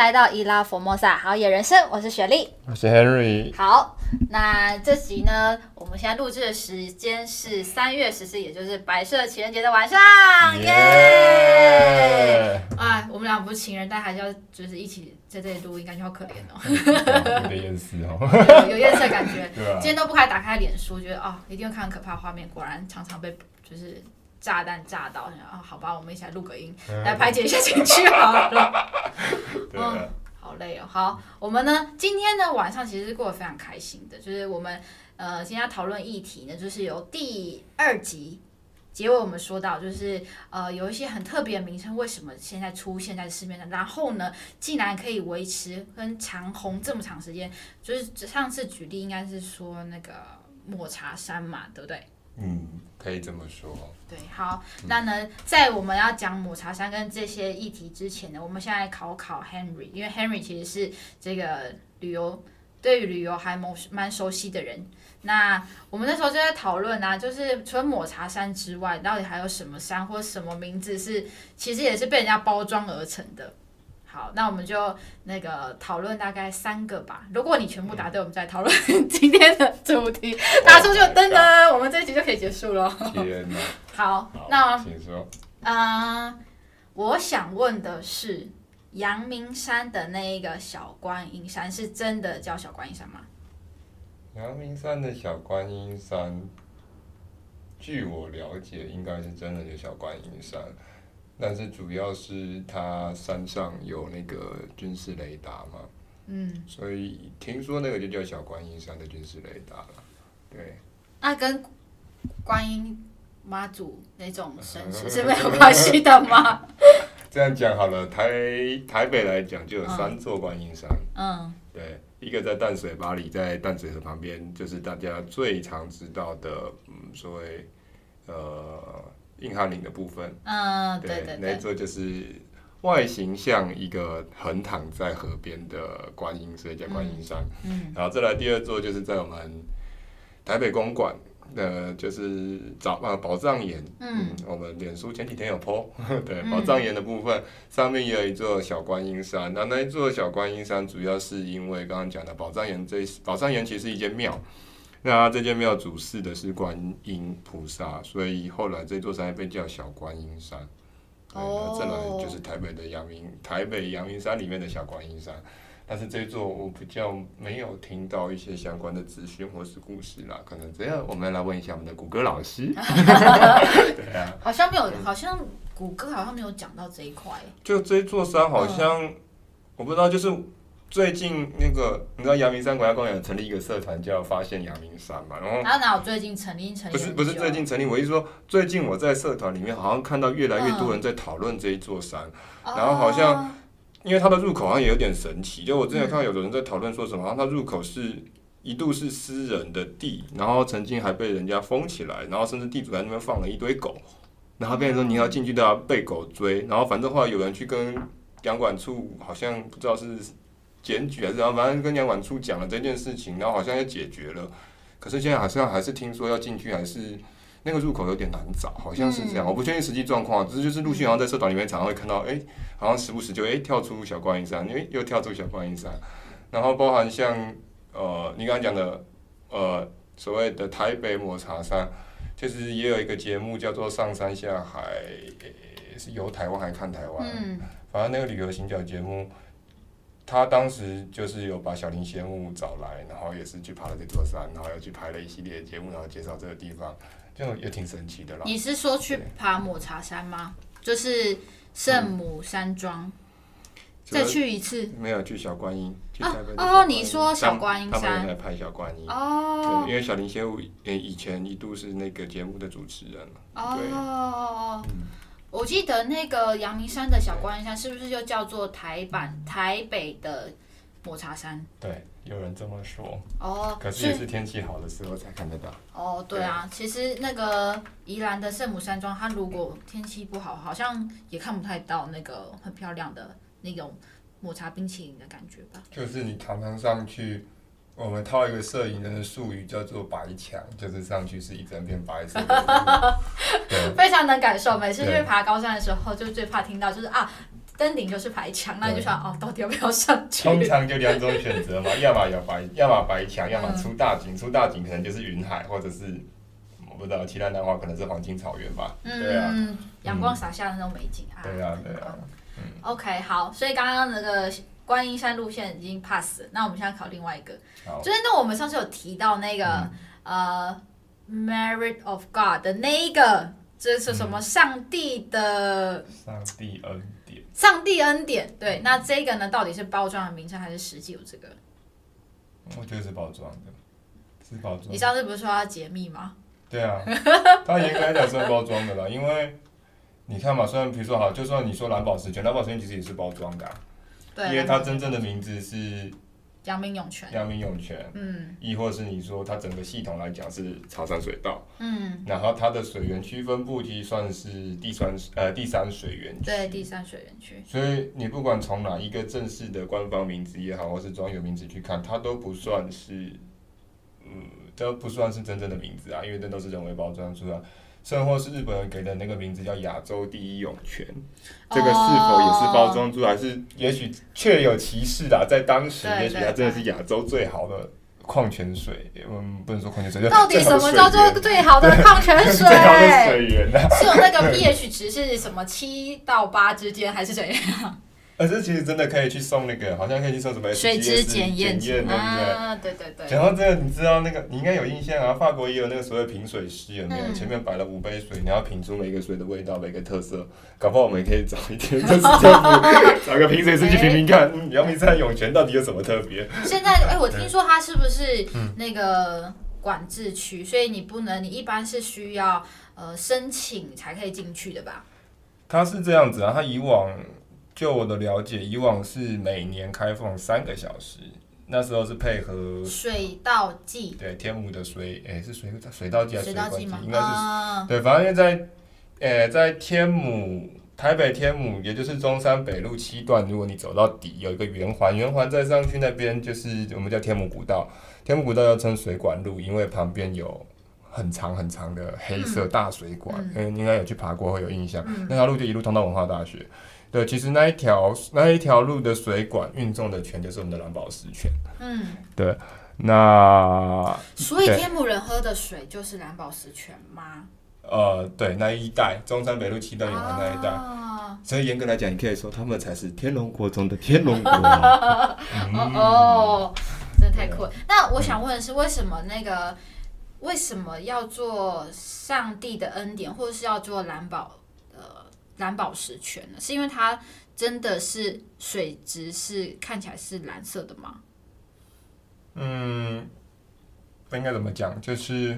来到伊拉佛莫萨好野人生，我是雪莉，我是 Henry。好，那这集呢，我们现在录制的时间是三月十四，也就是白色情人节的晚上，耶！哎，我们俩不是情人，但还是要就是一起在这里录音，感觉好可怜哦，有点厌世哦，有厌世的感觉。今天都不该打开脸书，觉得啊、哦，一定会看很可怕的画面，果然常常被就是。炸弹炸到，啊，好吧，我们一起来录个音，来排解一下情绪好了。嗯，好累哦。好，我们呢，今天呢晚上其实是过得非常开心的，就是我们呃今天要讨论议题呢，就是由第二集结尾我们说到，就是呃有一些很特别的名称，为什么现在出现在市面上？然后呢，竟然可以维持跟长红这么长时间？就是上次举例应该是说那个抹茶山嘛，对不对？嗯，可以这么说。对，好，那呢，在我们要讲抹茶山跟这些议题之前呢，我们现在考考 Henry，因为 Henry 其实是这个旅游，对于旅游还蛮蛮熟悉的人。那我们那时候就在讨论啊，就是除了抹茶山之外，到底还有什么山或什么名字是其实也是被人家包装而成的。好，那我们就那个讨论大概三个吧。如果你全部答对，我们再讨论 今天的主题。答出就噔噔，我们这一集就可以结束了。天哪！好，好那请说。嗯、呃，我想问的是，阳明山的那一个小观音山是真的叫小观音山吗？阳明山的小观音山，据我了解，应该是真的叫小观音山。但是主要是它山上有那个军事雷达嘛，嗯，所以听说那个就叫小观音山的军事雷达了，对。那跟观音妈祖那种神是是没有关系的吗？这样讲好了，台台北来讲就有三座观音山，嗯，对，一个在淡水巴里，在淡水河旁边，就是大家最常知道的，嗯，所谓呃。硬汉岭的部分，嗯，对对对，那一座就是外形像一个横躺在河边的观音，所以叫观音山。嗯，嗯，然后再来第二座就是在我们台北公馆的，就是找啊宝藏岩。嗯，我们脸书前几天有 po，对，宝藏岩的部分上面也有一座小观音山。那那一座小观音山主要是因为刚刚讲的宝藏岩，这宝藏岩其实是一间庙。那这间庙主祀的是观音菩萨，所以后来这座山被叫小观音山。哦。再来就是台北的阳明，台北阳明山里面的小观音山。但是这座我比较没有听到一些相关的资讯或是故事啦，可能这样我们来问一下我们的谷歌老师。对啊。好像没有，好像谷歌好像没有讲到这一块。就这座山好像，嗯、我不知道，就是。最近那个，你知道阳明山国家公园成立一个社团叫发现阳明山嘛？然后他哪有最近成立？成立不是不是最近成立，我意思说最近我在社团里面好像看到越来越多人在讨论这一座山，嗯，然后好像因为它的入口好像也有点神奇，就我之前看到有的人在讨论说什么，它入口是一度是私人的地，然后曾经还被人家封起来，然后甚至地主在那边放了一堆狗，然后变成说你要进去都要被狗追，然后反正后来有人去跟阳管处，好像不知道是。检举还是然后反正跟杨管处讲了这件事情，然后好像也解决了。可是现在好像还是听说要进去，还是那个入口有点难找，好像是这样。我不确定实际状况，只是就是陆续好像在社团里面常常会看到，哎，好像时不时就哎跳出小观音山，因为又跳出小观音山。然后包含像呃你刚刚讲的呃所谓的台北抹茶山，其实也有一个节目叫做上山下海，是游台湾还看台湾，反正那个旅游行脚节目。他当时就是有把小林贤武找来，然后也是去爬了这座山，然后又去拍了一系列节目，然后介绍这个地方，就也挺神奇的啦。你是说去爬抹茶山吗？就是圣母山庄、嗯，再去一次？没有去小观音。哦哦，你说小观音山？他们在拍小观音哦。因为小林贤武以前一度是那个节目的主持人哦。嗯我记得那个阳明山的小观音山是不是就叫做台版台北的抹茶山？对，有人这么说。哦，可是也是天气好的时候才看得到。哦，对啊，对，其实那个宜兰的圣母山庄，它如果天气不好，好像也看不太到那个很漂亮的那种抹茶冰淇淋的感觉吧？就是你常常上去。我们套一个摄影人的术语叫做“白墙”，就是上去是一整片白色的。非常能感受。每次去爬高山的时候，就最怕听到就是啊，登顶就是白墙，那你就想哦，到底要不要上去？通常就两种选择嘛，要么有白，要么白墙，要么出大景。出大景可能就是云海，或者是我不知道，其他的话可能是黄金草原吧。对啊，阳光洒下的那种美景啊。对啊，对啊。OK，好，所以刚刚那个观音山路线已经 pass 了，那我们现在考另外一个，就是那我们上次有提到那个呃。Merit of God 的那一个，这是什么？上帝的上帝恩典。上帝恩典，对。那这个呢，到底是包装的名称还是实际有这个？我觉得是包装的，是包装。你上次不是说要解密吗？对啊，他应该讲是包装的啦，因为你看嘛，虽然比如说好，就算你说蓝宝石圈，蓝宝石圈其实也是包装的，对，因为它真正的名字是。阳明涌泉，阳明涌泉，嗯，亦或是你说它整个系统来讲是茶山水道，嗯，然后它的水源区分布其实算是第三呃第三水源区，对，第三水源区。所以你不管从哪一个正式的官方名字也好，或是专有名字去看，它都不算是，嗯，都不算是真正的名字啊，因为这都是人为包装出来。甚或是日本人给的那个名字叫亚洲第一涌泉，这个是否也是包装出来？是也许确有其事的，在当时，也许它真的是亚洲最好的矿泉水。嗯，不能说矿泉水，到底什么叫做最好的矿泉水？最好的水源呢？是有那个 pH 值是什么七到八之间，还是怎样？可是其实真的可以去送那个，好像可以去送什么水质检验，对不对？啊，对对对。讲到这个，你知道那个，你应该有印象啊。法国也有那个所谓品水师，有没有？前面摆了五杯水，你要品出每个水的味道，每个特色。搞不好我们也可以找一天，就是 找个品水师去品品看，阳明山涌泉到底有什么特别？现在，哎，我听说它是不是那个管制区，所以你不能，你一般是需要呃申请才可以进去的吧？它是这样子啊，它以往。就我的了解，以往是每年开放三个小时，那时候是配合水稻季，对天母的水，哎、欸、是水水稻季还是水管计？应该是、啊、对，反正因为在诶、欸、在天母台北天母，也就是中山北路七段，如果你走到底有一个圆环，圆环再上去那边就是我们叫天母古道，天母古道要称水管路，因为旁边有很长很长的黑色大水管，嗯，应该有去爬过会有印象，嗯、那条路就一路通到文化大学。对，其实那一条那一条路的水管运送的泉就是我们的蓝宝石泉。嗯，对，那所以天母人喝的水就是蓝宝石泉吗？呃，对，那一带中山北路七段永安那一带，啊、所以严格来讲，你可以说他们才是天龙国中的天龙国。嗯、哦，真的太酷了。那我想问的是，为什么那个为什么要做上帝的恩典，或者是要做蓝宝？蓝宝石泉呢？是因为它真的是水质是看起来是蓝色的吗？嗯，不应该怎么讲，就是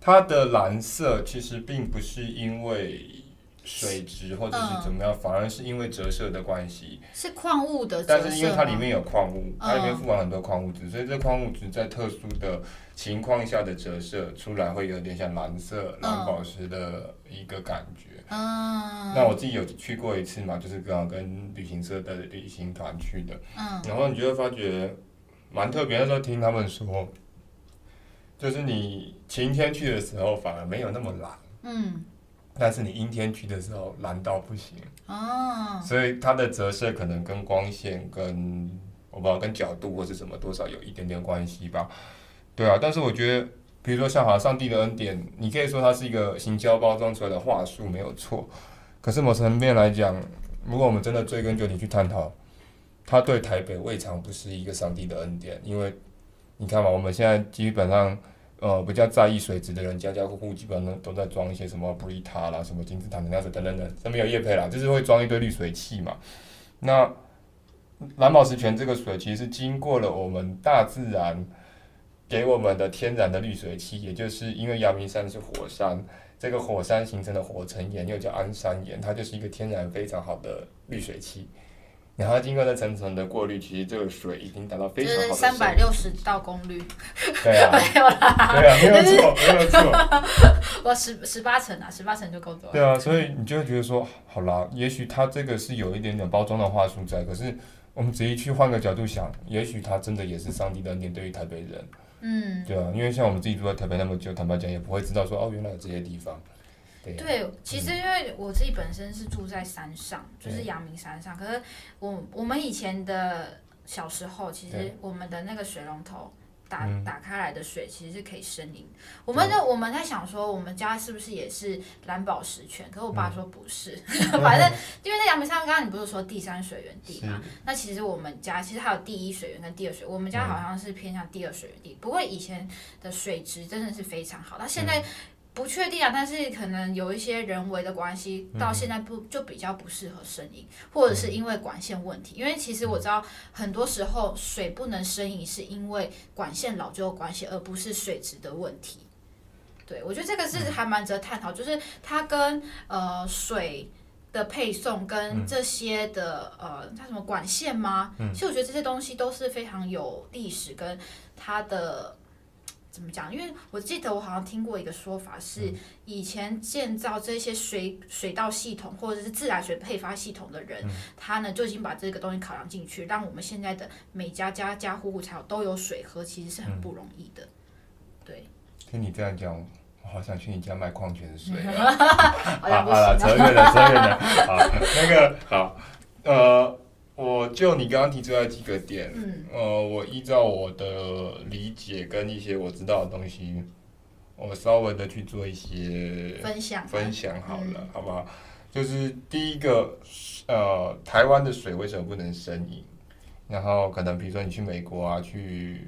它的蓝色其实并不是因为水质或者是怎么样，嗯、反而是因为折射的关系。是矿物的但是因为它里面有矿物，它里面富含很多矿物质，嗯、所以这矿物质在特殊的情况下的折射出来会有点像蓝色蓝宝石的一个感觉。嗯，那我自己有去过一次嘛，就是刚好跟旅行社的旅行团去的，嗯，然后你就会发觉蛮特别。那时候听他们说，就是你晴天去的时候反而没有那么蓝，嗯，但是你阴天去的时候蓝到不行，哦，所以它的折射可能跟光线跟我不知道跟角度或是什么多少有一点点关系吧，对啊，但是我觉得。比如说像好上帝的恩典，你可以说它是一个行销包装出来的话术没有错，可是某层面来讲，如果我们真的追根究底去探讨，它对台北未尝不是一个上帝的恩典，因为你看嘛，我们现在基本上呃比较在意水质的人，家家户户基本上都在装一些什么布丽塔啦、什么金字塔能量水等等等，这没有业配啦，就是会装一堆滤水器嘛。那蓝宝石泉这个水其实是经过了我们大自然。给我们的天然的滤水器，也就是因为阳明山是火山，这个火山形成的火成岩又叫安山岩，它就是一个天然非常好的滤水器。然后经过了层层的过滤，其实这个水已经达到非常好的三百六十道功率。对啊，没有啦，对啊，没有错，没有错。我十十八层啊，十八层就够多了。对啊，所以你就会觉得说，好啦，也许它这个是有一点点包装的话术在，可是我们仔细去换个角度想，也许它真的也是上帝的恩典对于台北人。嗯，对啊，因为像我们自己住在台北那么久，坦白讲也不会知道说哦，原来有这些地方。对，对，其实因为我自己本身是住在山上，嗯、就是阳明山上。可是我我们以前的小时候，其实我们的那个水龙头打打开来的水其实是可以生饮。我们就我们在想说，我们家是不是也是蓝宝石泉？可是我爸说不是，嗯、反正因为在阳明山刚刚你不是说第三水源地嘛？那其实我们家其实还有第一水源跟第二水源，我们家好像是偏向第二水源地。不过以前的水质真的是非常好，那现在。不确定啊，但是可能有一些人为的关系，到现在不就比较不适合生饮，或者是因为管线问题。因为其实我知道，很多时候水不能生饮，是因为管线老旧的关系，而不是水质的问题。对，我觉得这个是还蛮值得探讨，就是它跟呃水的配送跟这些的呃，它什么管线吗？其实我觉得这些东西都是非常有历史跟它的。怎么讲？因为我记得我好像听过一个说法，是以前建造这些水水稻系统或者是自来水配发系统的人，他呢就已经把这个东西考量进去，让我们现在的每家家家户户才有都有水喝，其实是很不容易的。对，听你这样讲，我好想去你家买矿泉水啊！好了，扯远了，扯远了。好，那个好，呃。我就你刚刚提出来几个点，嗯，呃，我依照我的理解跟一些我知道的东西，我稍微的去做一些分享，分享好了，嗯、好不好？就是第一个，呃，台湾的水为什么不能生饮？然后可能比如说你去美国啊，去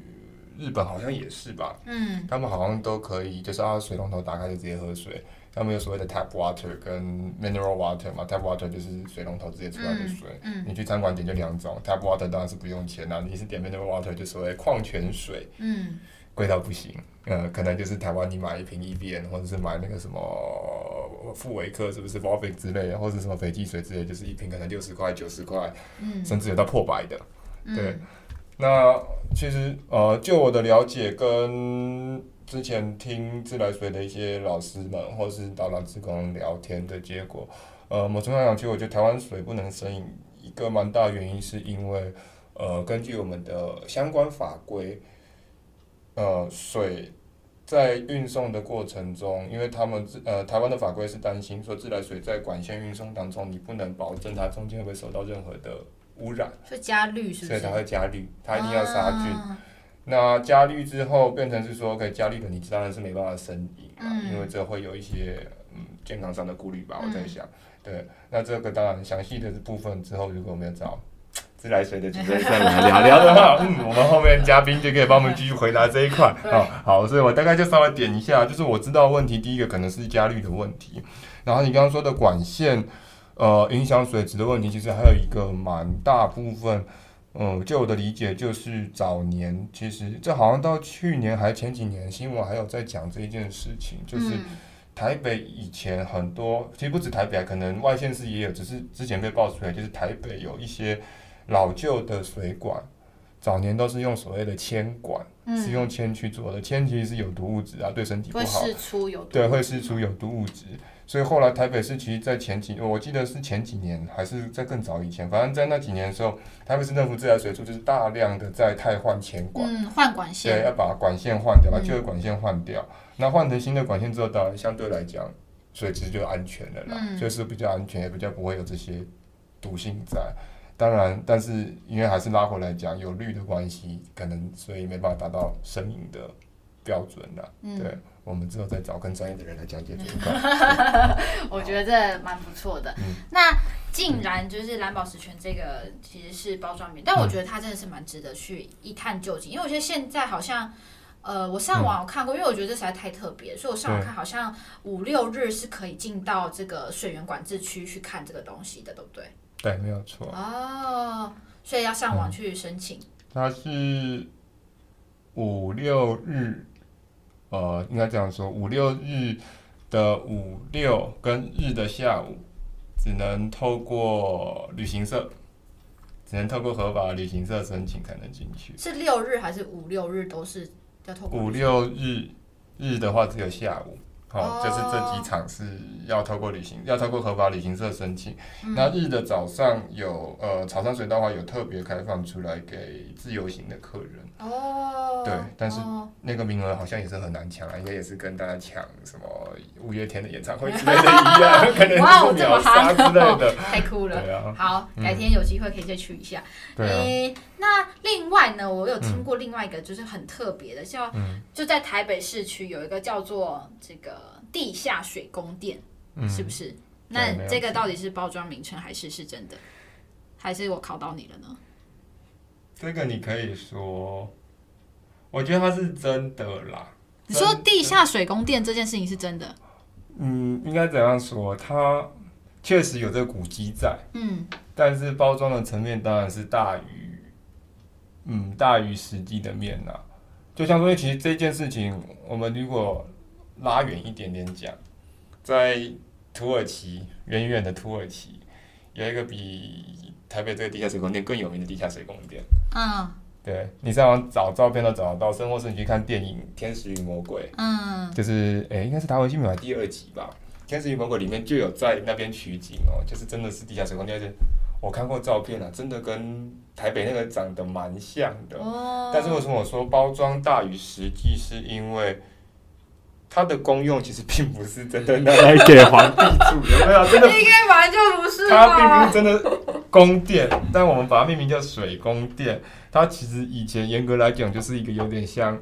日本好像也是吧，嗯，他们好像都可以，就是啊，水龙头打开就直接喝水。他们有所谓的 tap water 跟 mineral water 嘛，tap water 就是水龙头直接出来的水。嗯嗯、你去餐馆点就两种，tap water 当然是不用钱啦。你是点 mineral water 就所谓矿泉水，嗯，贵到不行。呃，可能就是台湾你买一瓶 Evian 或者是买那个什么富维克是不是 Volvic 之类的，或者什么斐济水之类，就是一瓶可能六十块、九十块，嗯，甚至有到破百的。对，嗯、那其实呃，就我的了解跟。之前听自来水的一些老师们或是导览职工聊天的结果，呃，某程度上讲，其实我觉得台湾水不能生饮，一个蛮大原因是因为，呃，根据我们的相关法规，呃，水在运送的过程中，因为他们呃台湾的法规是担心说自来水在管线运送当中，你不能保证它中间会不会受到任何的污染，所以加氯是不是？所以它会加氯，它一定要杀菌。啊那加氯之后变成是说可以加氯的，你当然是没办法生饮，嗯、因为这会有一些嗯健康上的顾虑吧。我在想，嗯、对，那这个当然详细的部分之后，如果我们要找 自来水的主任再来聊聊的话，嗯，我们后面嘉宾就可以帮我们继续回答这一块。好，好，所以我大概就稍微点一下，就是我知道问题，第一个可能是加氯的问题，然后你刚刚说的管线呃影响水质的问题，其实还有一个蛮大部分。嗯，就我的理解，就是早年其实这好像到去年还前几年新闻还有在讲这一件事情，就是台北以前很多，其实不止台北，可能外县市也有，只是之前被爆出来，就是台北有一些老旧的水管，早年都是用所谓的铅管，是用铅去做的，铅其实是有毒物质啊，对身体不好，会释出有毒，对，会释出有毒物质。所以后来台北市其实，在前几，我记得是前几年，还是在更早以前，反正在那几年的时候，台北市政府自来水处就是大量的在汰换铅管，嗯，换管线，对，要把管线换掉，把旧的管线换掉，嗯、那换成新的管线之后，当然相对来讲，水质就安全了啦，嗯、就是比较安全，也比较不会有这些毒性在。当然，但是因为还是拉回来讲，有氯的关系，可能所以没办法达到生命的标准了，嗯、对。我们之后再找更专业的人来讲解这一块。我觉得这蛮不错的。嗯、那竟然就是蓝宝石泉这个其实是包装棉，嗯、但我觉得它真的是蛮值得去一探究竟。因为我觉得现在好像，呃，我上网有看过，嗯、因为我觉得这实在太特别，所以我上网看好像五六日是可以进到这个水源管制区去看这个东西的，对不对？对，没有错。哦，所以要上网去申请。嗯、它是五六日。呃，应该这样说，五六日的五六跟日的下午，只能透过旅行社，只能透过合法的旅行社申请才能进去。是六日还是五六日都是要透过？五六日日的话只有下午，好，就是这几场是要透过旅行，要透过合法旅行社申请。嗯、那日的早上有呃草山水稻花有特别开放出来给自由行的客人。哦。对，但是那个名额好像也是很难抢啊，应该也是跟大家抢什么五月天的演唱会之类的一样，可能是秒杀之类的。太酷了。对啊。好，改天有机会可以再去一下。对、啊欸。那另外呢，我有听过另外一个就是很特别的，叫、嗯、就在台北市区有一个叫做这个。地下水宫殿，嗯、是不是？那这个到底是包装名称还是是真的？还是我考到你了呢？这个你可以说，我觉得它是真的啦。你说地下水宫殿这件事情是真的？嗯，应该怎样说？它确实有这个古迹在，嗯，但是包装的层面当然是大于，嗯，大于实际的面呐。就像说，其实这件事情，我们如果拉远一点点讲，在土耳其，远远的土耳其，有一个比台北这个地下水宫殿更有名的地下水宫殿。嗯，对，你上网找照片都找得到，甚或是你去看电影《天使与魔鬼》，嗯，就是诶，应该是达文西密码第二集吧，《天使与魔鬼》里面就有在那边取景哦，就是真的是地下水宫殿，我看过照片啊，真的跟台北那个长得蛮像的。哦，但是为什么我说包装大于实际，是因为。它的功用其实并不是真的拿来给皇帝住，有没有？真的应该本来就不是。它并不是真的宫殿，但我们把它命名叫水宫殿。它其实以前严格来讲就是一个有点像。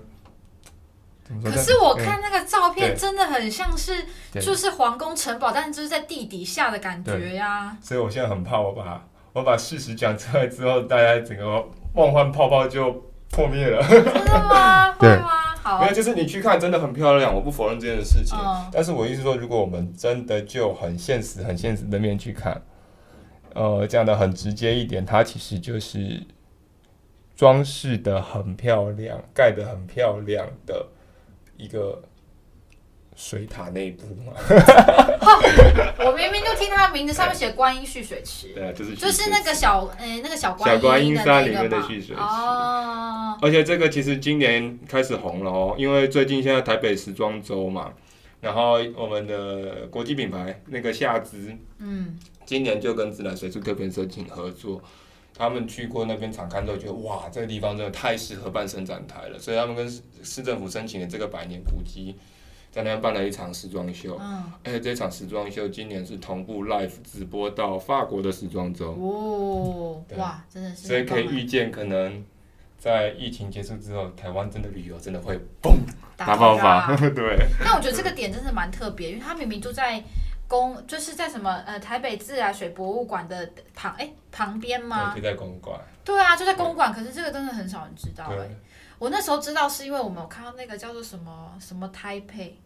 可是我看那个照片，真的很像是就是皇宫城堡，但是就是在地底下的感觉呀。所以我现在很怕，我把我把事实讲出来之后，大家整个梦幻泡泡就破灭了。真的吗？会吗？好没有，就是你去看，真的很漂亮，我不否认这件事情。Oh. 但是我意思说，如果我们真的就很现实、很现实的面去看，呃，讲的很直接一点，它其实就是装饰的很漂亮、盖的很漂亮的一个。水塔内部嘛，我明明就听它的名字上面写观音蓄水池，对啊，就是就是那个小诶、欸，那个小小观音山里面的蓄水池。哦，而且这个其实今年开始红了哦，因为最近现在台北时装周嘛，然后我们的国际品牌那个夏姿，嗯，今年就跟自来水素特别申请合作，他们去过那边场看之后，觉得哇，这个地方真的太适合办伸展台了，所以他们跟市政府申请了这个百年古迹。在那边办了一场时装秀，嗯，而且这场时装秀今年是同步 live 直播到法国的时装周，哦，哇，真的是，所以可以预见，可能在疫情结束之后，台湾真的旅游真的会嘣大爆发，对。但我觉得这个点真的蛮特别，因为它明明就在公，就是在什么呃台北自来水博物馆的旁，哎、欸、旁边吗？就在公馆。对啊，就在公馆，可是这个真的很少人知道哎、欸。我那时候知道是因为我们有看到那个叫做什么什么台北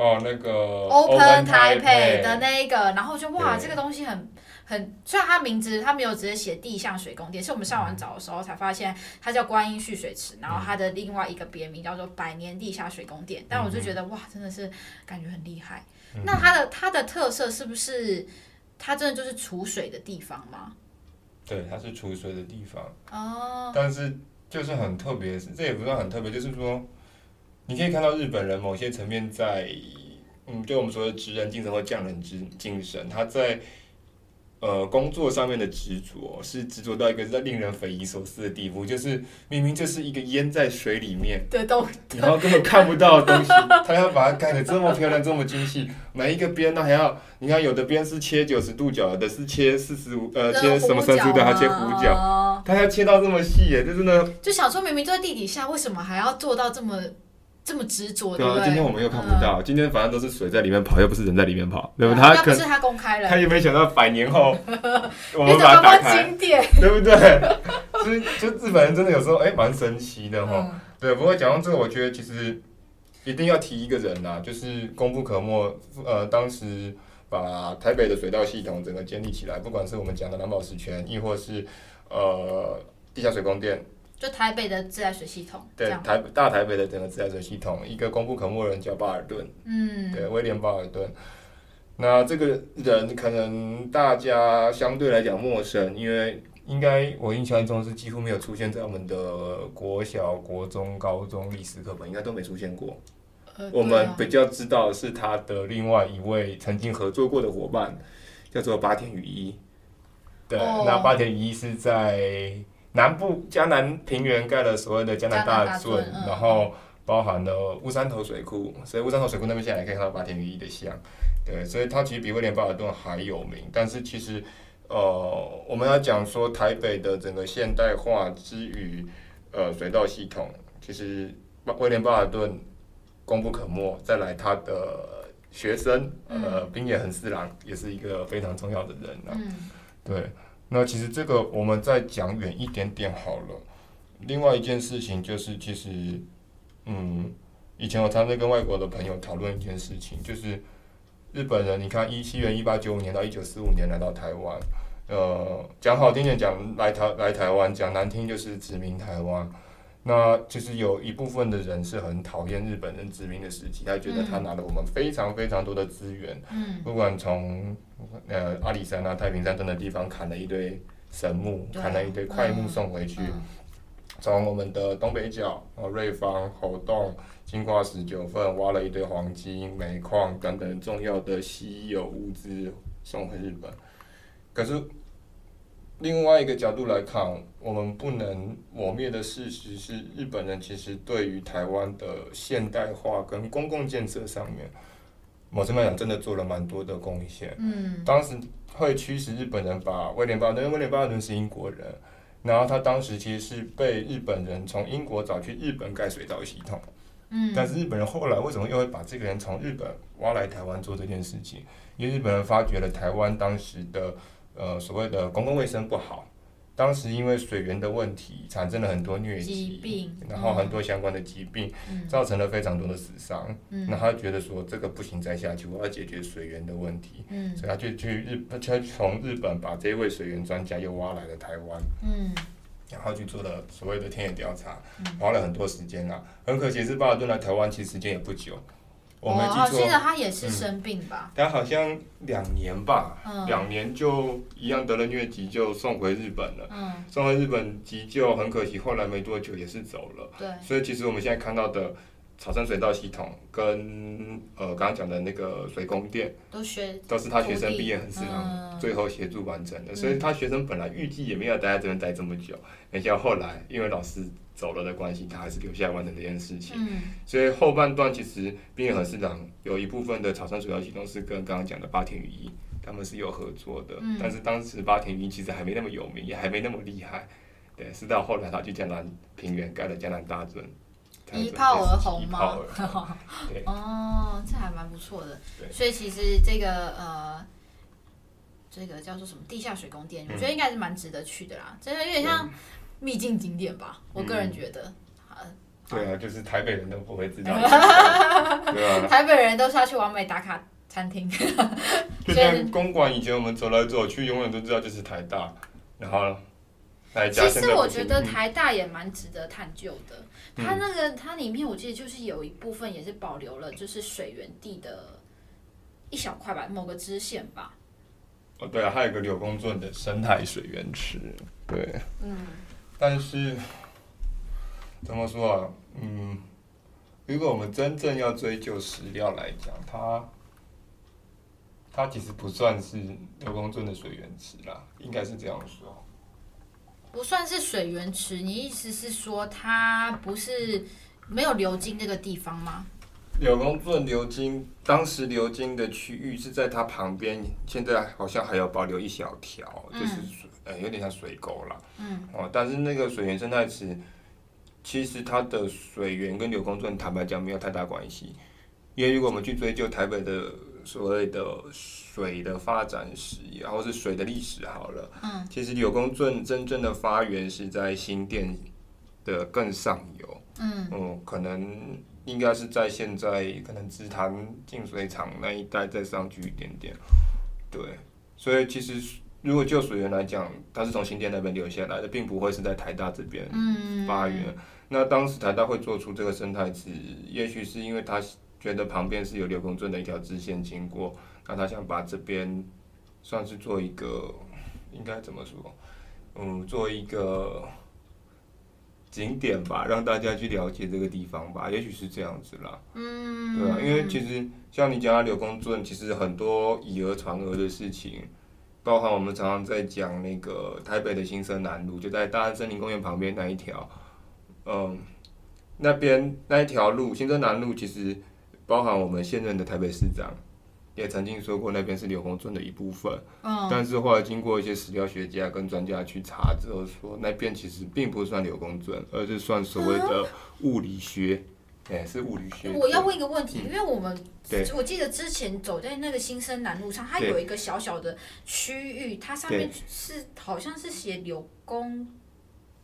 哦，那个 Open Taipei 的那一个，然后就哇，这个东西很很，虽然它名字它没有直接写地下水宫殿，是我们上网找的时候才发现它叫观音蓄水池，然后它的另外一个别名叫做百年地下水宫殿，但我就觉得哇，真的是感觉很厉害。那它的它的特色是不是它真的就是储水的地方吗？对，它是储水的地方哦，但是。就是很特别，这也不算很特别，就是说，你可以看到日本人某些层面在，嗯，对我们说的职人精神或匠人之精神，他在呃工作上面的执着，是执着到一个在令人匪夷所思的地步，就是明明就是一个淹在水里面的东西，然后根本看不到的东西，他要把它盖得这么漂亮，这么精细，每一个边呢还要，你看有的边是切九十度角的，是切四十五，呃，切什么深度的，还切弧角。他要切到这么细耶，就是呢。就想说明明就在地底下，为什么还要做到这么这么执着？对啊，今天我们又看不到，嗯、今天反正都是水在里面跑，又不是人在里面跑，对不对？他可是他公开了，他也没有想到百年后 我们把它打开，对不对？所以就日本人真的有时候哎蛮神奇的哈。嗯、对，不过讲到这个，我觉得其实一定要提一个人呐、啊，就是功不可没。呃，当时把台北的水道系统整个建立起来，不管是我们讲的蓝宝石泉，亦或是。呃，地下水宫殿，就台北的自来水系统，对，台大台北的整个自来水系统，一个功不可没的人叫巴尔顿，嗯，对，威廉巴尔顿。那这个人可能大家相对来讲陌生，因为应该我印象中是几乎没有出现在我们的国小、国中、高中历史课本，应该都没出现过。我们比较知道是他的另外一位曾经合作过的伙伴，叫做八田雨衣。对，哦、那八田雨衣是在南部江南平原盖了所谓的江南大圳，嗯、然后包含了乌山头水库，所以乌山头水库那边现在也可以看到八田羽衣的像。对，所以它其实比威廉巴尔顿还有名。但是其实，呃，我们要讲说台北的整个现代化之于呃水道系统，其实威廉巴尔顿功不可没。再来他的学生，呃，滨野恒四郎也是一个非常重要的人啊。嗯、对，那其实这个我们再讲远一点点好了。另外一件事情就是，其实，嗯，以前我常常跟外国的朋友讨论一件事情，就是。日本人，你看，一七元一八九五年到一九四五年来到台湾，呃，讲好听点讲来台来台湾，讲难听就是殖民台湾。那其实有一部分的人是很讨厌日本人殖民的时期，他觉得他拿了我们非常非常多的资源，嗯，不管从呃阿里山啊、太平山等等地方砍了一堆神木，砍了一堆块木送回去，从我们的东北角、呃瑞芳、猴洞。金瓜石九份挖了一堆黄金、煤矿等等重要的稀有物资送回日本。可是另外一个角度来看，我们不能抹灭的事实是，日本人其实对于台湾的现代化跟公共建设上面，某程度来讲真的做了蛮多的贡献。嗯，当时会驱使日本人把威廉巴尔顿，威廉巴尔顿是英国人，然后他当时其实是被日本人从英国找去日本盖水道系统。嗯，但是日本人后来为什么又会把这个人从日本挖来台湾做这件事情？因为日本人发觉了台湾当时的呃所谓的公共卫生不好，当时因为水源的问题产生了很多疟疾，病然后很多相关的疾病，嗯、造成了非常多的死伤。嗯，那他觉得说这个不行再下去，我要解决水源的问题。嗯，所以他就去日，他从日本把这位水源专家又挖来了台湾。嗯。然后去做了所谓的田野调查，花了很多时间啦。很可惜是巴尔顿来台湾，其实时间也不久。我没记错，我记得他也是生病吧？他好像两年吧，两年就一样得了疟疾，就送回日本了。送回日本急救，很可惜，后来没多久也是走了。对，所以其实我们现在看到的。草山水道系统跟呃刚刚讲的那个水宫殿都学都是他学生毕业很适合，最后协助完成的，嗯、所以他学生本来预计也没有待在这边待这么久，没想到后来因为老师走了的关系，他还是留下来完成这件事情。嗯、所以后半段其实滨野恒四郎有一部分的草山水道系统是跟刚刚讲的八田雨衣他们是有合作的，嗯、但是当时八田雨衣其实还没那么有名，也还没那么厉害，对，是到后来他去江南平原盖了江南大圳。一炮而红 吗？哦，这还蛮不错的。所以其实这个呃，这个叫做什么地下水宫殿，嗯、我觉得应该是蛮值得去的啦。真的有点像秘境景点吧，嗯、我个人觉得。对啊，就是台北人都不会知道。对啊，台北人都是要去完美打卡餐厅。就像公馆以前我们走来走去，永远都知道就是台大，然后。其实我觉得台大也蛮值得探究的，嗯、它那个它里面我记得就是有一部分也是保留了，就是水源地的一小块吧，某个支线吧。哦，对啊，还有一个柳公圳的生态水源池，对，嗯，但是怎么说啊？嗯，如果我们真正要追究史料来讲，它它其实不算是柳公圳的水源池啦，应该是这样说。不算是水源池，你意思是说它不是没有流经这个地方吗？柳公圳流经，当时流经的区域是在它旁边，现在好像还有保留一小条，嗯、就是水，呃，有点像水沟啦。嗯。哦，但是那个水源生态池，其实它的水源跟柳公圳坦白讲没有太大关系，因为如果我们去追究台北的。所谓的水的发展史，然后是水的历史好了。嗯，其实柳公圳真正的发源是在新店的更上游。嗯，嗯，可能应该是在现在可能紫檀净水厂那一带再上去一点点。对，所以其实如果就水源来讲，它是从新店那边流下来的，并不会是在台大这边发源。嗯，那当时台大会做出这个生态池，也许是因为它。觉得旁边是有柳公圳的一条支线经过，那他想把这边算是做一个，应该怎么说？嗯，做一个景点吧，让大家去了解这个地方吧，也许是这样子啦。嗯，对啊，因为其实像你讲到柳公圳，其实很多以讹传讹的事情，包含我们常常在讲那个台北的新生南路，就在大安森林公园旁边那一条，嗯，那边那一条路新生南路，其实包含我们现任的台北市长。也曾经说过那边是柳公圳的一部分，嗯，但是后来经过一些史料学家跟专家去查之后，说那边其实并不算柳公圳，而是算所谓的物理学，哎、是物理学。我要问一个问题，嗯、因为我们对，我记得之前走在那个新生南路上，它有一个小小的区域，它上面是好像是写柳公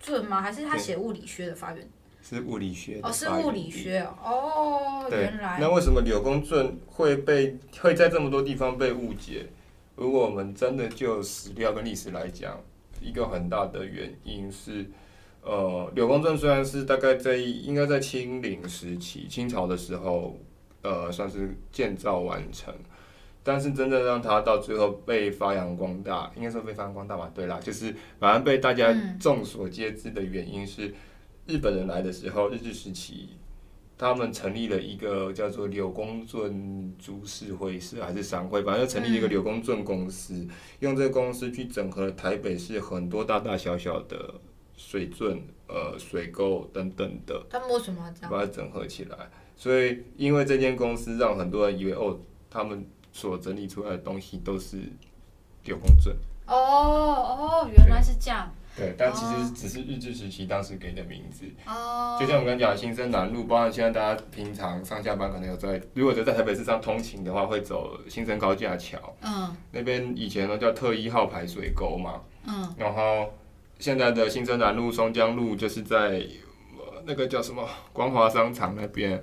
圳吗？还是它写物理学的发源？是物理学哦，是物理学哦，对原来。那为什么柳公圳会被会在这么多地方被误解？如果我们真的就史料跟历史来讲，一个很大的原因是，呃，柳公圳虽然是大概在应该在清领时期，清朝的时候，呃，算是建造完成，但是真正让它到最后被发扬光大，应该说被发扬光大吧？对啦，就是反正被大家众所皆知的原因是。日本人来的时候，日治时期，他们成立了一个叫做柳公圳株式会社还是商会，反正就成立了一个柳公圳公司，嗯，用这个公司去整合台北市很多大大小小的水圳、呃水沟等等的。他们为什么要这样？把它整合起来，所以因为这间公司让很多人以为哦，他们所整理出来的东西都是柳公圳。哦哦，原来是这样。对，但其实只是日治时期当时给的名字。哦。就像我们刚刚讲的新生南路，包括现在大家平常上下班可能有在，如果就在台北市上通勤的话，会走新生高架桥。嗯。那边以前呢叫特一号排水沟嘛。嗯。然后现在的新生南路、松江路就是在那个叫什么光华商场那边，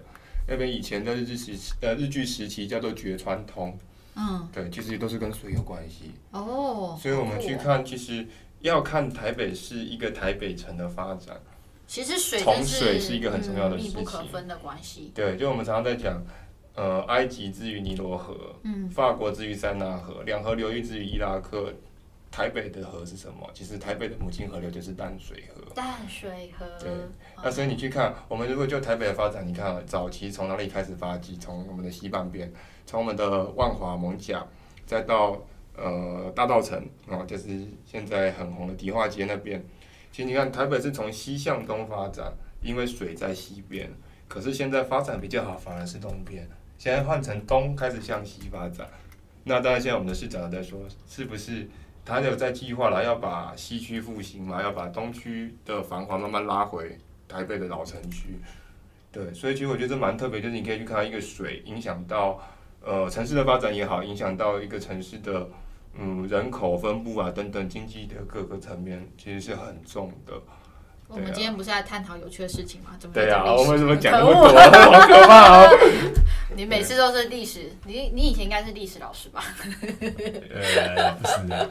那边以前的日治时期呃日据时期叫做绝川通。嗯。对，其实都是跟水有关系。哦。所以我们去看，其实。要看台北市一个台北城的发展，其实水从水是一个很重要的事情，密不可分的关系。对，就我们常常在讲，呃，埃及之于尼罗河，嗯，法国之于塞纳河，两河流域之于伊拉克，台北的河是什么？其实台北的母亲河流就是淡水河。淡水河。对，那所以你去看，我们如果就台北的发展，你看早期从哪里开始发迹？从我们的西半边，从我们的万华、艋舺，再到。呃，大道城啊，就是现在很红的迪化街那边。其实你看，台北是从西向东发展，因为水在西边。可是现在发展比较好，反而是东边。现在换成东开始向西发展。那当然，现在我们的市长在说，是不是他有在计划了，要把西区复兴嘛，要把东区的繁华慢慢拉回台北的老城区。对，所以其实我觉得这蛮特别，就是你可以去看一个水影响到呃城市的发展也好，影响到一个城市的。嗯，人口分布啊，等等，经济的各个层面其实是很重的。我们今天不是在探讨有趣的事情吗？怎么对啊，我们怎么讲那么多？好可怕哦！你每次都是历史，你你以前应该是历史老师吧？呃，不是的。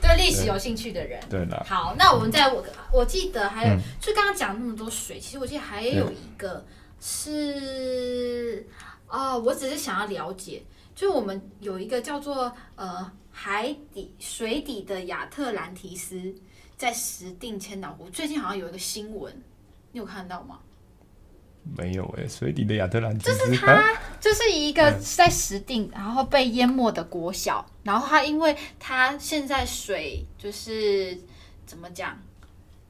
对历史有兴趣的人。对的。好，那我们在我我记得还有，嗯、就刚刚讲那么多水，其实我记得还有一个是啊、哦，我只是想要了解，就我们有一个叫做呃。海底水底的亚特兰提斯在石定千岛湖，最近好像有一个新闻，你有看到吗？没有哎、欸，水底的亚特兰提斯，就是它，就是一个在石定然后被淹没的国小，然后它因为它现在水就是怎么讲，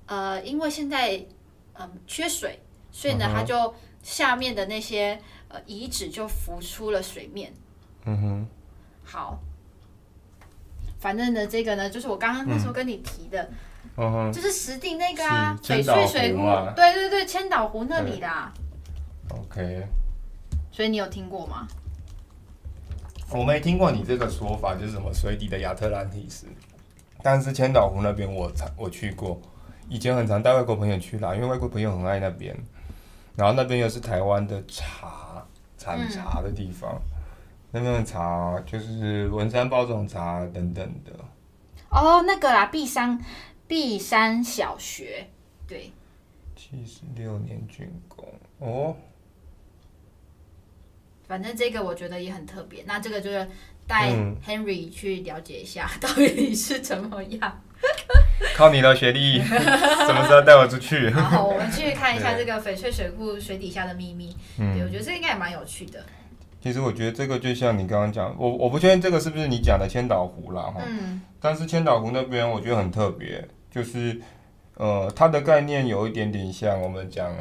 呃，因为现在嗯、呃、缺水，所以呢，它就下面的那些呃遗址就浮出了水面。嗯哼，好。反正呢，这个呢，就是我刚刚那时候跟你提的，嗯、就是石碇那个啊，翡翠水库，对对对，千岛湖那里的。OK。所以你有听过吗？我没听过你这个说法，就是什么水底的亚特兰蒂斯。但是千岛湖那边我我去过，以前很常带外国朋友去啦，因为外国朋友很爱那边，然后那边又是台湾的茶产茶的地方。嗯那边的茶就是文山包种茶等等的。哦，那个啦，碧山碧山小学，对。七十六年竣工哦。反正这个我觉得也很特别，那这个就是带 Henry 去了解一下 到底是怎么样。靠你了，学弟，什么时候带我出去？好，我们去看一下这个翡翠水库水底下的秘密。嗯，对，我觉得这应该也蛮有趣的。其实我觉得这个就像你刚刚讲，我我不确定这个是不是你讲的千岛湖啦哈。嗯。但是千岛湖那边我觉得很特别，就是呃，它的概念有一点点像我们讲，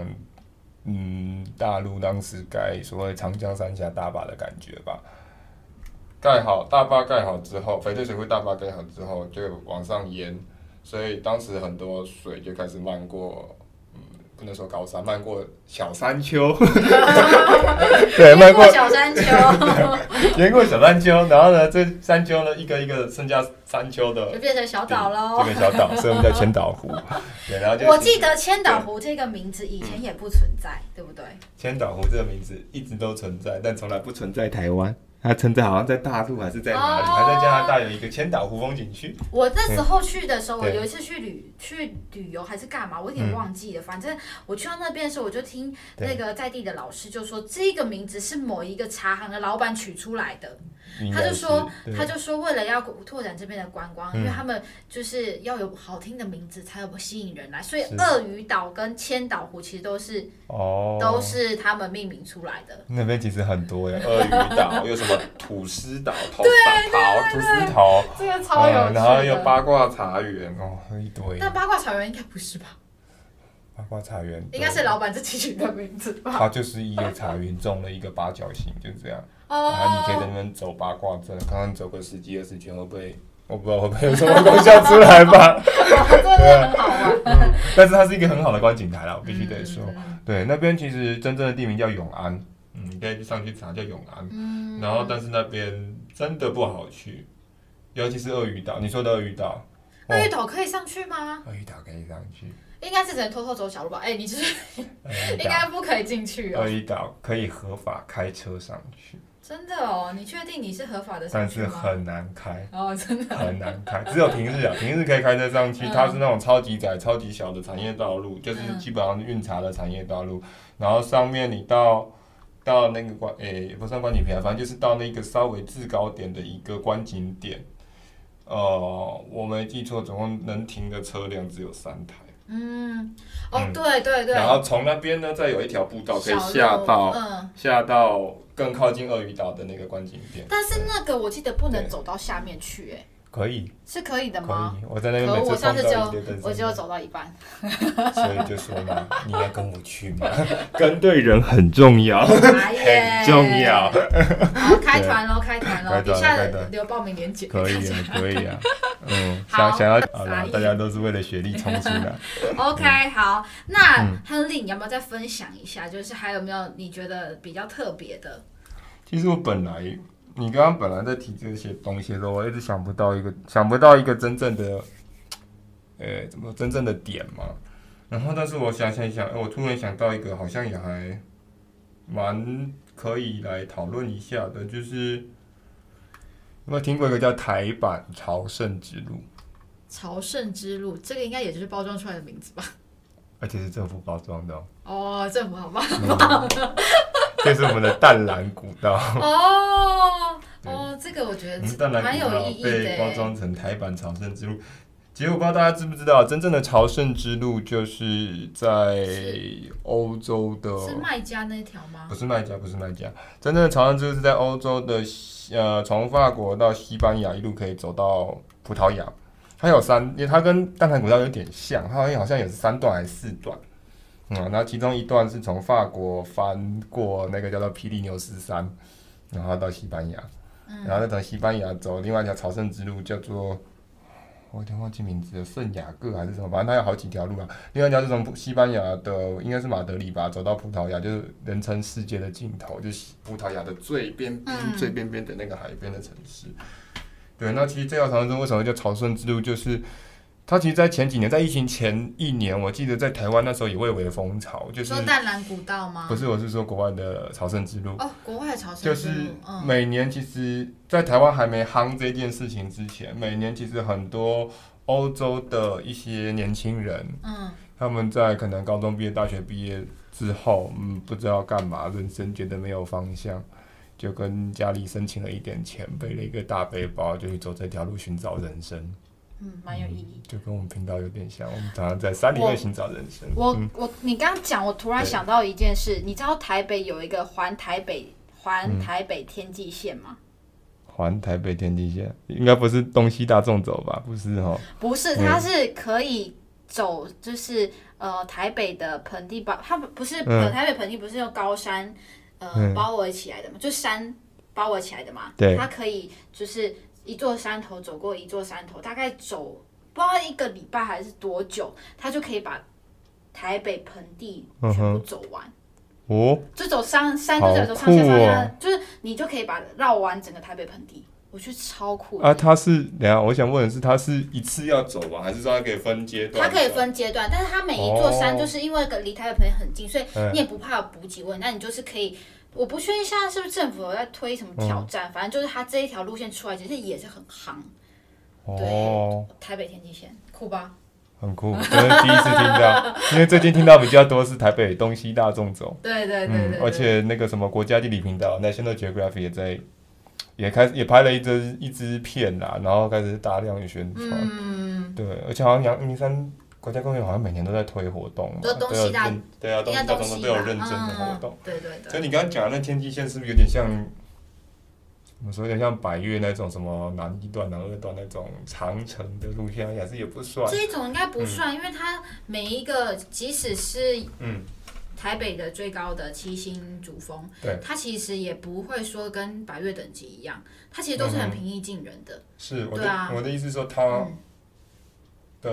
嗯，大陆当时盖所谓长江三峡大坝的感觉吧。盖好大坝盖好之后，翡翠水库大坝盖好之后就往上淹，所以当时很多水就开始漫过，嗯，不能说高山，漫过小山丘，对，漫过小山丘，淹过小山丘，然后呢，这山丘呢，一个一个剩下山丘的，就变成小岛喽，就变小岛，所以我们叫千岛湖。对，然后就我记得千岛湖这个名字以前也不存在，对不对？千岛湖这个名字一直都存在，但从来不存在台湾。它存在好像在大陆还是在哪里？还、oh, 在加拿大有一个千岛湖风景区。我那时候去的时候，嗯、我有一次去旅去旅游还是干嘛，我有点忘记了。嗯、反正我去到那边的时候，我就听那个在地的老师就说，这个名字是某一个茶行的老板取出来的。他就说，他就说，为了要拓展这边的观光，嗯、因为他们就是要有好听的名字才有吸引人来，所以鳄鱼岛跟千岛湖其实都是哦，都是他们命名出来的。那边其实很多呀，鳄鱼岛有什么土 司岛、桃桃、土司头，这个超有、嗯。然后又八卦茶园哦，一堆。但八卦茶园应该不是吧？八卦茶园应该是老板自己取的名字吧？它就是一个茶园，种了一个八角形，就这样。哦。然后你可以在那边走八卦阵，刚刚走个十几二十圈，会不会？我不知道会不会有什么 功效出来吧？真的很好玩。嗯。但是它是一个很好的观景台啦，我必须得说。对，那边其实真正的地名叫永安，嗯，你可以上去查叫永安。嗯。然后，但是那边真的不好去，尤其是鳄鱼岛。你说的鳄鱼岛。鳄鱼岛可以上去吗？鳄鱼岛可以上去。应该是只能偷偷走小路吧？哎、欸，你是，是应该不可以进去哦。鳄鱼岛可以合法开车上去。真的哦？你确定你是合法的？但是很难开哦，真的很难开，只有平日啊，平日可以开车上去。嗯、它是那种超级窄、超级小的产业道路，就是基本上运茶的产业道路。嗯、然后上面你到到那个观，诶、欸，也不算观景平台，反正就是到那个稍微制高点的一个观景点。呃，我没记错，总共能停的车辆只有三台。嗯，哦，对对对。然后从那边呢，再有一条步道可以下到，嗯，下到更靠近鳄鱼岛的那个观景点。但是那个我记得不能走到下面去，哎。可以。是可以的吗？我在那边每次我上次就我就走到一半。所以就说嘛，你要跟我去嘛，跟对人很重要，很重要。好，开团喽，开团喽，底下留报名链接。可以啊，可以啊。嗯，想想要好了，大家都是为了学历冲出来。OK，好，那亨利，你要不要再分享一下？就是还有没有你觉得比较特别的？其实我本来，你刚刚本来在提这些东西的时候，我一直想不到一个，想不到一个真正的，呃，怎么真正的点嘛？然后，但是我想想想，我突然想到一个，好像也还蛮可以来讨论一下的，就是。有没有听过一个叫台版朝圣之路？朝圣之路，这个应该也就是包装出来的名字吧？而且是政府包装的哦，政府好棒，这是我们的淡蓝古道哦 哦，这个我觉得蛮有意义的，被包装成台版朝圣之路。其实我不知道大家知不知道，真正的朝圣之路就是在欧洲的，是麦加那条吗？不是麦加，不是麦加，真正的朝圣之路是在欧洲的，呃，从法国到西班牙一路可以走到葡萄牙。它有三，因为它跟淡蓝古道有点像，它好像好像有三段还是四段，嗯，然后其中一段是从法国翻过那个叫做皮里牛斯山，然后到西班牙，然后再从西班牙走另外一条朝圣之路叫做。我有点忘记名字了，圣雅各还是什么？反正它有好几条路啊。另外一条是从西班牙的，应该是马德里吧，走到葡萄牙，就是人称世界的尽头，就是葡萄牙的最边边、嗯、最边边的那个海边的城市。对，那其实这条长征为什么叫朝圣之路？就是。他其实，在前几年，在疫情前一年，我记得在台湾那时候也蔚为风潮，就是说淡蓝古道吗？不是，我是说国外的朝圣之路。哦，国外的朝圣之路。就是每年，其实，在台湾还没夯这件事情之前，每年其实很多欧洲的一些年轻人，嗯，他们在可能高中毕业、大学毕业之后，嗯，不知道干嘛，人生觉得没有方向，就跟家里申请了一点钱，背了一个大背包，就去走这条路寻找人生。嗯，蛮有意义。就跟我们频道有点像，我们常常在山里面寻找人生。我、嗯、我，你刚刚讲，我突然想到一件事，你知道台北有一个环台北环台北天际线吗？环、嗯、台北天际线应该不是东西大众走吧？不是哦，不是，它是可以走，就是呃台北的盆地包，它不是、嗯、台北盆地不是用高山呃、嗯、包围起来的嘛？就山包围起来的嘛？对，它可以就是一座山头走过一座山头，大概走。不知道一个礼拜还是多久，他就可以把台北盆地全部走完。哦，就走上山，就走上下山，就是你就可以把绕完整个台北盆地，我觉得超酷。啊，他是等下，我想问的是，他是一次要走吧，还是说他可以分阶段？他可以分阶段，但是他每一座山就是因为离台北盆地很近，所以你也不怕有补给问题，那你就是可以。我不确定现在是不是政府有在推什么挑战，反正就是他这一条路线出来，其实也是很夯。对，台北天际线酷吧？很酷，真的第一次听到，因为最近听到比较多是台北东西大众走。对对对嗯，而且那个什么国家地理频道 National Geographic 也在，也开始也拍了一支一支片啦，然后开始大量的宣传。嗯，对，而且好像阳明山国家公园好像每年都在推活动嘛，都东西大，对啊，东西大纵走都有认证的活动。对对对。所以你刚刚讲的那天际线是不是有点像？我说有点像百越那种什么南一段、南二段那种长城的路线，也是也不算。这一种应该不算，嗯、因为它每一个，即使是嗯台北的最高的七星主峰，对，它其实也不会说跟百越等级一样，它其实都是很平易近人的。嗯、是，我的、啊、我的意思说它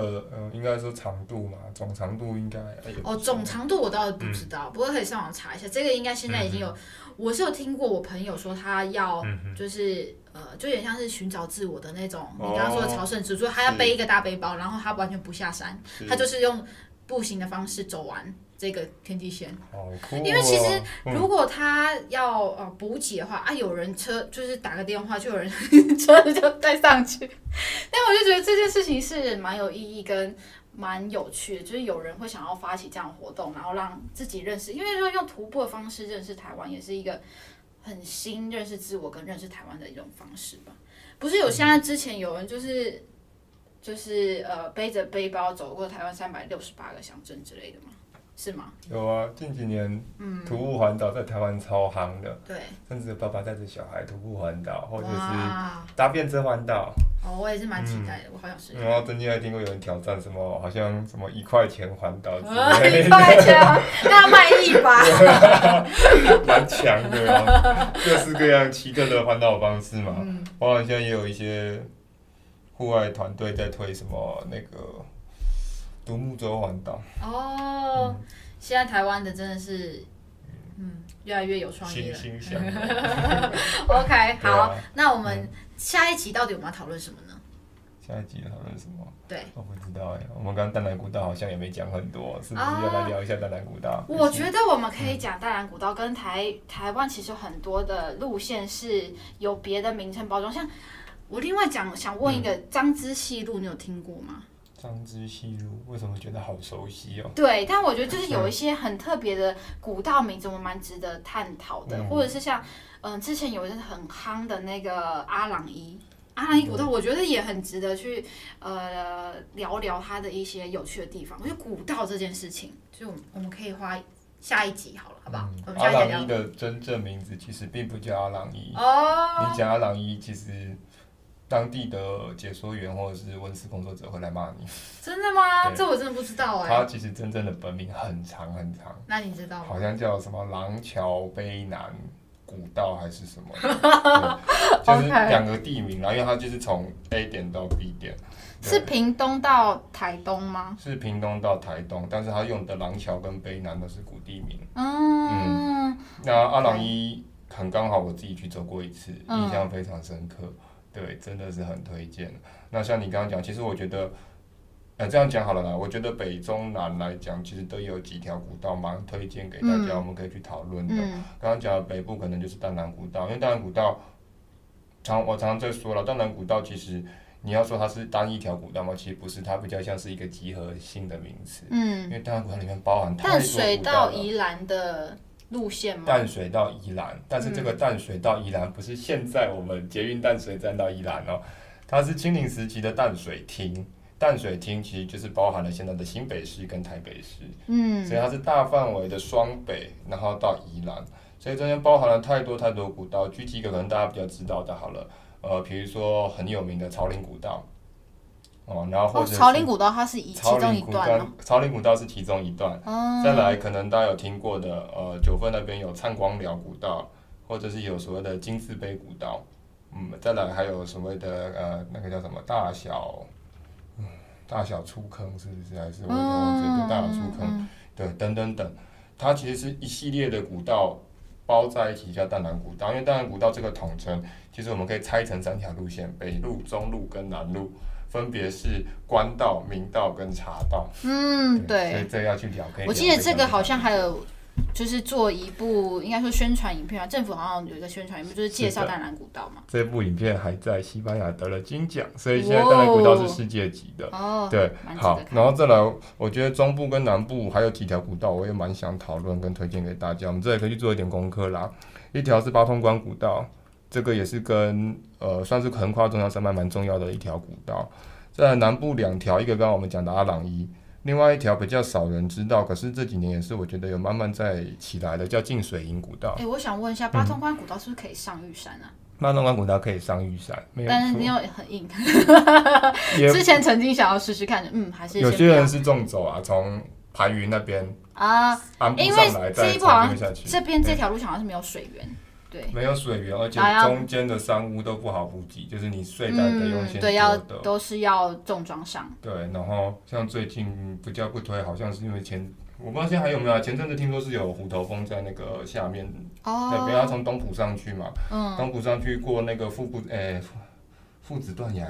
的嗯、呃，应该说长度嘛，总长度应该哦，总长度我倒是不知道，嗯、不过可以上网查一下，这个应该现在已经有。嗯我是有听过我朋友说，他要就是、嗯、呃，就有点像是寻找自我的那种。哦、你刚刚说的朝圣之路，他要背一个大背包，然后他完全不下山，他就是用步行的方式走完这个天际线。哦、因为其实如果他要呃补给的话啊，有人车就是打个电话，就有人 车子就带上去。但我就觉得这件事情是蛮有意义跟。蛮有趣的，就是有人会想要发起这样的活动，然后让自己认识，因为说用徒步的方式认识台湾，也是一个很新认识自我跟认识台湾的一种方式吧。不是有现在之前有人就是就是呃背着背包走过台湾三百六十八个乡镇之类的吗？是吗？有啊，近几年，嗯，徒步环岛在台湾超夯的，对，甚至爸爸带着小孩徒步环岛，或者是搭便车环岛。哦，我也是蛮期待的，我好想试。然后曾经还听过有人挑战什么，好像什么一块钱环岛之类的，一块钱，那要卖艺吧？蛮强的，各式各样奇特的环岛方式嘛。嗯，我好像也有一些户外团队在推什么那个。独木舟环岛哦，嗯、现在台湾的真的是，嗯，越来越有创意了。OK，好，啊、那我们下一集到底我们要讨论什么呢？下一集讨论什么？对，我不知道哎。我们刚刚淡蓝古道好像也没讲很多，是不是要来聊一下淡蓝古道？我觉得我们可以讲淡蓝古道跟台台湾其实很多的路线是有别的名称包装，像我另外讲想问一个彰支系路，你有听过吗？彰支系路为什么觉得好熟悉哦？对，但我觉得就是有一些很特别的古道名字，我蛮值得探讨的，嗯、或者是像嗯、呃，之前有一个很夯的那个阿朗伊，阿朗伊古道，我觉得也很值得去呃聊聊它的一些有趣的地方。我觉得古道这件事情，就我们可以花下一集好了，好不好？嗯、阿朗伊的真正名字其实并不叫阿朗伊哦，你讲阿朗伊其实。当地的解说员或者是文史工作者会来骂你，真的吗？对这我真的不知道哎。他其实真正的本名很长很长，那你知道吗？好像叫什么廊桥碑南古道还是什么？就是两个地名，然后因为它就是从 A 点到 B 点，是屏东到台东吗？是屏东到台东，但是他用的廊桥跟卑南都是古地名。嗯，嗯，那阿郎一很刚好，我自己去走过一次，印象非常深刻。对，真的是很推荐。那像你刚刚讲，其实我觉得，呃，这样讲好了啦。我觉得北中南来讲，其实都有几条古道蛮推荐给大家，嗯、我们可以去讨论的。嗯、刚刚讲的北部可能就是淡兰古道，因为淡兰古道，常我常常在说了，淡兰古道其实你要说它是单一条古道嘛，其实不是，它比较像是一个集合性的名词。嗯。因为淡兰古道里面包含太多古道了。淡水到宜兰的。路线吗？淡水到宜兰，但是这个淡水到宜兰不是现在我们捷运淡水站到宜兰哦，它是清领时期的淡水厅。淡水厅其实就是包含了现在的新北市跟台北市，嗯，所以它是大范围的双北，然后到宜兰，所以中间包含了太多太多古道。举几个可能大家比较知道的，好了，呃，比如说很有名的草岭古道，哦，然后或者、哦、草岭古道它是其中一段，草岭古道是其中一段，嗯、再来可能大家有听过的，呃，九份那边有灿光寮古道，或者是有所谓的金字碑古道，嗯，再来还有所谓的呃那个叫什么大小。大小出坑是不是？还是我忘记了？大小出坑，对，等等等，它其实是一系列的古道包在一起叫淡南古道。因为淡南古道这个统称，其实我们可以拆成三条路线：北路、中路跟南路，分别是官道、民道跟茶道。嗯，对。所以这要去了解。我记得这个好像还有。就是做一部应该说宣传影片啊，政府好像有一个宣传影片，就是介绍淡蓝古道嘛。这部影片还在西班牙得了金奖，所以现在淡蓝古道是世界级的。哦，对，好，然后再来，我觉得中部跟南部还有几条古道，我也蛮想讨论跟推荐给大家。我们这里可以去做一点功课啦。一条是八通关古道，这个也是跟呃算是横跨中央山脉蛮重要的一条古道。在南部两条，一个刚刚我们讲的阿朗伊。另外一条比较少人知道，可是这几年也是我觉得有慢慢在起来的，叫浸水营古道。哎、欸，我想问一下，八通关古道是不是可以上玉山啊？八通关古道可以上玉山，没有，但是你又很硬。之前曾经想要试试看，嗯，还是有些人是纵走啊，从盘云那边啊，因为这一步好像这边这条路好像是没有水源。对没有水源，而且中间的山屋都不好补给，就是你睡袋得用先对，要都是要重装上。对，然后像最近不叫不推，好像是因为前我不知道现在还有没有，前阵子听说是有虎头蜂在那个下面，哦，对，不要从东浦上去嘛，嗯，东浦上去过那个腹部诶父子断崖，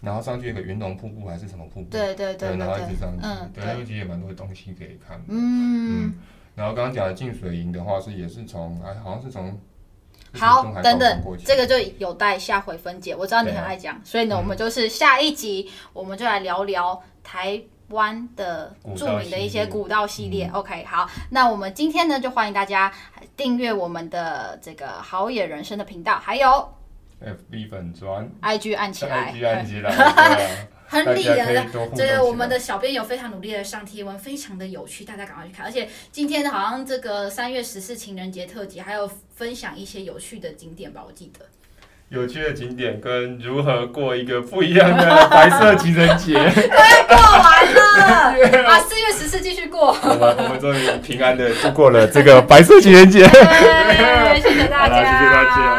然后上去一个云龙瀑布还是什么瀑布？对对对，然后一直上去，嗯对，那边其实也蛮多东西可以看。嗯，然后刚刚讲的净水营的话是也是从哎好像是从。好，等等，这个就有待下回分解。我知道你很爱讲，啊、所以呢，我们就是下一集，我们就来聊聊台湾的著名的一些古道系列。OK，好，那我们今天呢，就欢迎大家订阅我们的这个好野人生的频道，还有 FB 粉砖，IG 按起来，IG 按起来。很理人的，这个我们的小编有非常努力的上贴文，非常的有趣，大家赶快去看。而且今天，好像这个三月十四情人节特辑，还有分享一些有趣的景点吧，我记得。有趣的景点跟如何过一个不一样的白色情人节，快过完了 啊！四月十四继续过，我们我们终于平安的度过了这个白色情人节。对，谢谢大家。